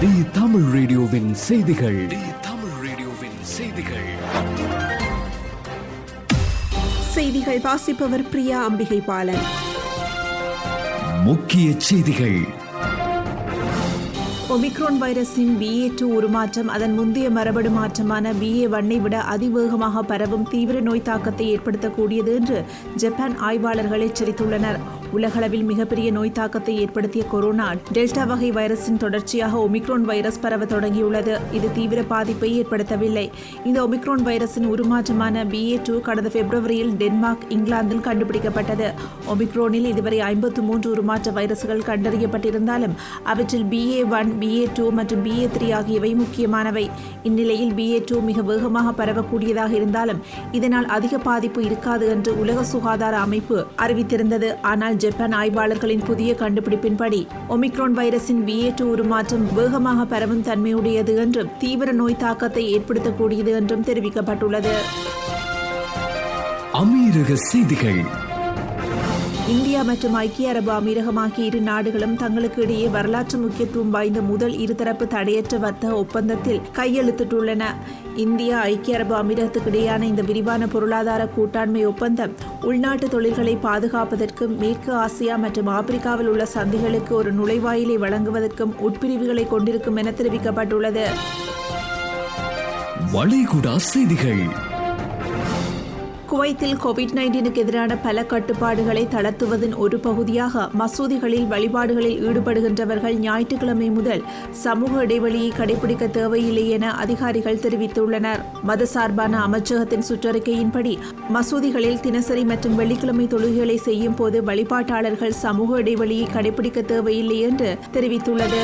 தி தமிழ் ரேடியோவின் செய்திகள். தி தமிழ் ரேடியோவின் செய்திகள். செய்திகள் வாசிப்பவர் பிரியா அம்பிகை பாலன் முக்கிய செய்திகள். ஒமிக்ரோன் வைரஸின் பிஏ டூ உருமாற்றம் அதன் முந்தைய மரபணு மாற்றமான பிஏ ஒன்னை விட அதிவேகமாக பரவும் தீவிர நோய் தாக்கத்தை ஏற்படுத்தக்கூடியது என்று ஜப்பான் ஆய்வாளர்கள் எச்சரித்துள்ளனர். உலகளவில் மிகப்பெரிய நோய் தாக்கத்தை ஏற்படுத்திய கொரோனா டெல்டா வகை வைரஸின் தொடர்ச்சியாக ஒமிக்ரோன் வைரஸ் பரவ தொடங்கியுள்ளது. இது தீவிர பாதிப்பை ஏற்படுத்தவில்லை. இந்த ஒமிக்ரோன் வைரஸின் உருமாற்றமான பிஏ டூ கடந்த பிப்ரவரியில் டென்மார்க் இங்கிலாந்தில் கண்டுபிடிக்கப்பட்டது. ஒமிக்ரோனில் இதுவரை ஐம்பத்து மூன்று உருமாற்ற வைரஸ்கள் கண்டறியப்பட்டிருந்தாலும் அவற்றில் பிஏ ஒன் பிஏ டூ மற்றும் பிஏ த்ரீ ஆகியவை முக்கியமானவை. இந்நிலையில் பிஏ டூ மிக வேகமாக பரவக்கூடியதாக இருந்தாலும் இதனால் அதிக பாதிப்பு இருக்காது என்று உலக சுகாதார அமைப்பு அறிவித்திருந்தது. ஆனால் ஜப்பான் ஆய்வாளர்களின் புதிய கண்டுபிடிப்பின்படி ஒமிக்ரோன் வைரஸின் பிஏ டூ உருமாற்றம் வேகமாக பரவும் தன்மையுடையது என்றும் தீவிர நோய் தாக்கத்தை ஏற்படுத்தக்கூடியது என்றும் தெரிவிக்கப்பட்டுள்ளது. அமீரக செய்திகள். இந்தியா மற்றும் ஐக்கிய அரபு அமீரகம் ஆகிய இரு நாடுகளும் தங்களுக்கு இடையே வரலாற்று முக்கியத்துவம் வாய்ந்த முதல் இருதரப்பு தடையற்ற வர்த்தக ஒப்பந்தத்தில் கையெழுத்திட்டுள்ளன. இந்தியா ஐக்கிய அரபு அமீரகத்துக்கு இடையேயான இந்த விரிவான பொருளாதார கூட்டாண்மை ஒப்பந்தம் உள்நாட்டு தொழில்களை பாதுகாப்பதற்கும் மேற்கு ஆசியா மற்றும் ஆப்பிரிக்காவில் உள்ள சந்தைகளுக்கு ஒரு நுழைவாயிலை வழங்குவதற்கும் உட்பிரிவுகளை கொண்டிருக்கும் என தெரிவிக்கப்பட்டுள்ளது. வளைகுடா செய்திகள். குவைத்தில் கோவிட் நைன்டீனுக்கு எதிரான பல கட்டுப்பாடுகளை தளர்த்துவதன் ஒரு பகுதியாக மசூதிகளில் வழிபாடுகளில் ஈடுபடுகின்றவர்கள் ஞாயிற்றுக்கிழமை முதல் சமூக இடைவெளியை கடைபிடிக்க தேவையில்லை என அதிகாரிகள் தெரிவித்துள்ளனர். மதசார்பான அமைச்சகத்தின் சுற்றறிக்கையின்படி மசூதிகளில் தினசரி மற்றும் வெள்ளிக்கிழமை தொழுகைகளை செய்யும் போது வழிபாட்டாளர்கள் சமூக இடைவெளியை கடைபிடிக்க தேவையில்லை என்று தெரிவித்துள்ளது.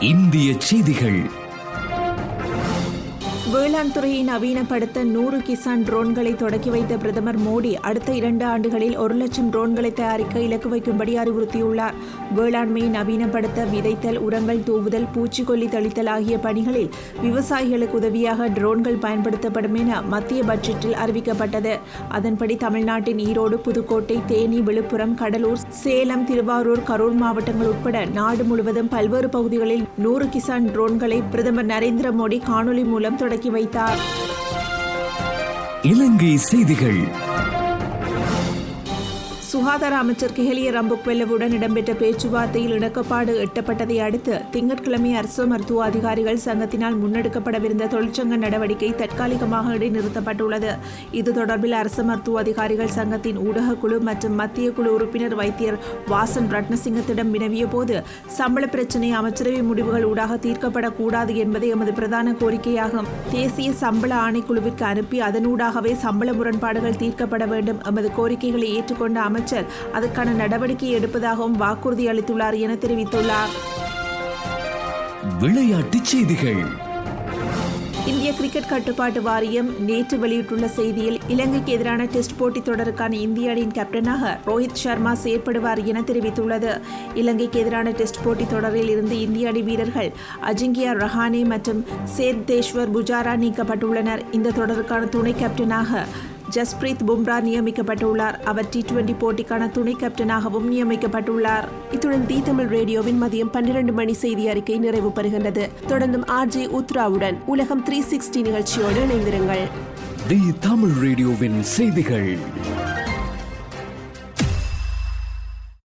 இந்திய செய்திகள். வேளாண் துறையை நவீனப்படுத்த நூறு கிசான் ட்ரோன்களை தொடக்கி வைத்த பிரதமர் மோடி அடுத்த இரண்டு ஆண்டுகளில் ஒரு லட்சம் ட்ரோன்களை தயாரிக்க இலக்கு வைக்கும்படி அறிவுறுத்தியுள்ளார். வேளாண்மையை நவீனப்படுத்த விதைத்தல் உரங்கள் தூவுதல் பூச்சிக்கொல்லி தெளித்தல் ஆகிய பணிகளில் விவசாயிகளுக்கு உதவியாக ட்ரோன்கள் பயன்படுத்தப்படும் என மத்திய பட்ஜெட்டில் அறிவிக்கப்பட்டது. அதன்படி தமிழ்நாட்டின் ஈரோடு புதுக்கோட்டை தேனி விழுப்புரம் கடலூர் சேலம் திருவாரூர் கரூர் மாவட்டங்கள் உட்பட நாடு முழுவதும் பல்வேறு பகுதிகளில் நூறு கிசான் ட்ரோன்களை பிரதமர் நரேந்திர மோடி காணொலி மூலம் தொடக்கி வைத்தார். இலங்கை செய்திகள். சுகாதார அமைச்சர் கெஹலிய ரம்புக்வெல்லவுடன் இடம்பெற்ற பேச்சுவார்த்தையில் இணக்கப்பாடு எட்டப்பட்டதை அடுத்து திங்கட்கிழமை அரசு மருத்துவ அதிகாரிகள் சங்கத்தினால் முன்னெடுக்கப்படவிருந்த தொழிற்சங்க நடவடிக்கை தற்காலிகமாக இடைநிறுத்தப்பட்டுள்ளது. இது தொடர்பில் அரசு மருத்துவ அதிகாரிகள் சங்கத்தின் ஊடக குழு மற்றும் மத்திய குழு உறுப்பினர் வைத்தியர் வாசன் ரட்னசிங்கத்திடம் வினவிய போது சம்பள பிரச்சினை அமைச்சரவை முடிவுகள் ஊடாக தீர்க்கப்படக்கூடாது என்பது எமது பிரதான கோரிக்கையாகும். தேசிய சம்பள ஆணைக்குழுவிற்கு அனுப்பி அதனூடாகவே சம்பள முரண்பாடுகள் தீர்க்கப்பட வேண்டும். எமது கோரிக்கைகளை ஏற்றுக்கொண்ட அமைச்சர் அதற்கான நடவடிக்கை எடுப்பதாகவும் வாக்குறுதி அளித்துள்ளார் என தெரிவித்துள்ளார். விளையாட்டுச் செய்திகள். இந்திய கிரிக்கெட் கட்டுப்பாட்டு வாரியம் நேற்று வெளியிட்டுள்ள செய்தியில் இலங்கைக்கு எதிரான டெஸ்ட் போட்டித் தொடருக்கான இந்திய அணியின் கேப்டனாக ரோஹித் சர்மா செயற்படுவார் என தெரிவித்துள்ளது. இலங்கைக்கு எதிரான டெஸ்ட் போட்டித் தொடரில் இருந்து இந்திய அணி வீரர்கள் அஜிங்கியா ரஹானே மற்றும் சேத் தேஷ்வர் புஜாரா நீக்கப்பட்டுள்ளனர். இந்த தொடருக்கான துணை கேப்டனாக ஜஸ்பிரீத் பும்ரா நியமிக்கப்பட்டுள்ளார். அவர் டி டுவெண்டி போட்டிக்கான துணை கேப்டனாகவும் நியமிக்கப்பட்டுள்ளார். இத்துடன் தி தமிழ் ரேடியோவின் மதியம் பன்னிரண்டு மணி செய்தி அறிக்கை நிறைவு பெறுகின்றது. தொடர்ந்தும் ஆர்ஜே உத்ராவுடன் உலகம் த்ரீ சிக்ஸ்டி நிகழ்ச்சியோடு இணைந்திருங்கள். தி தமிழ் ரேடியோவின் செய்திகள்.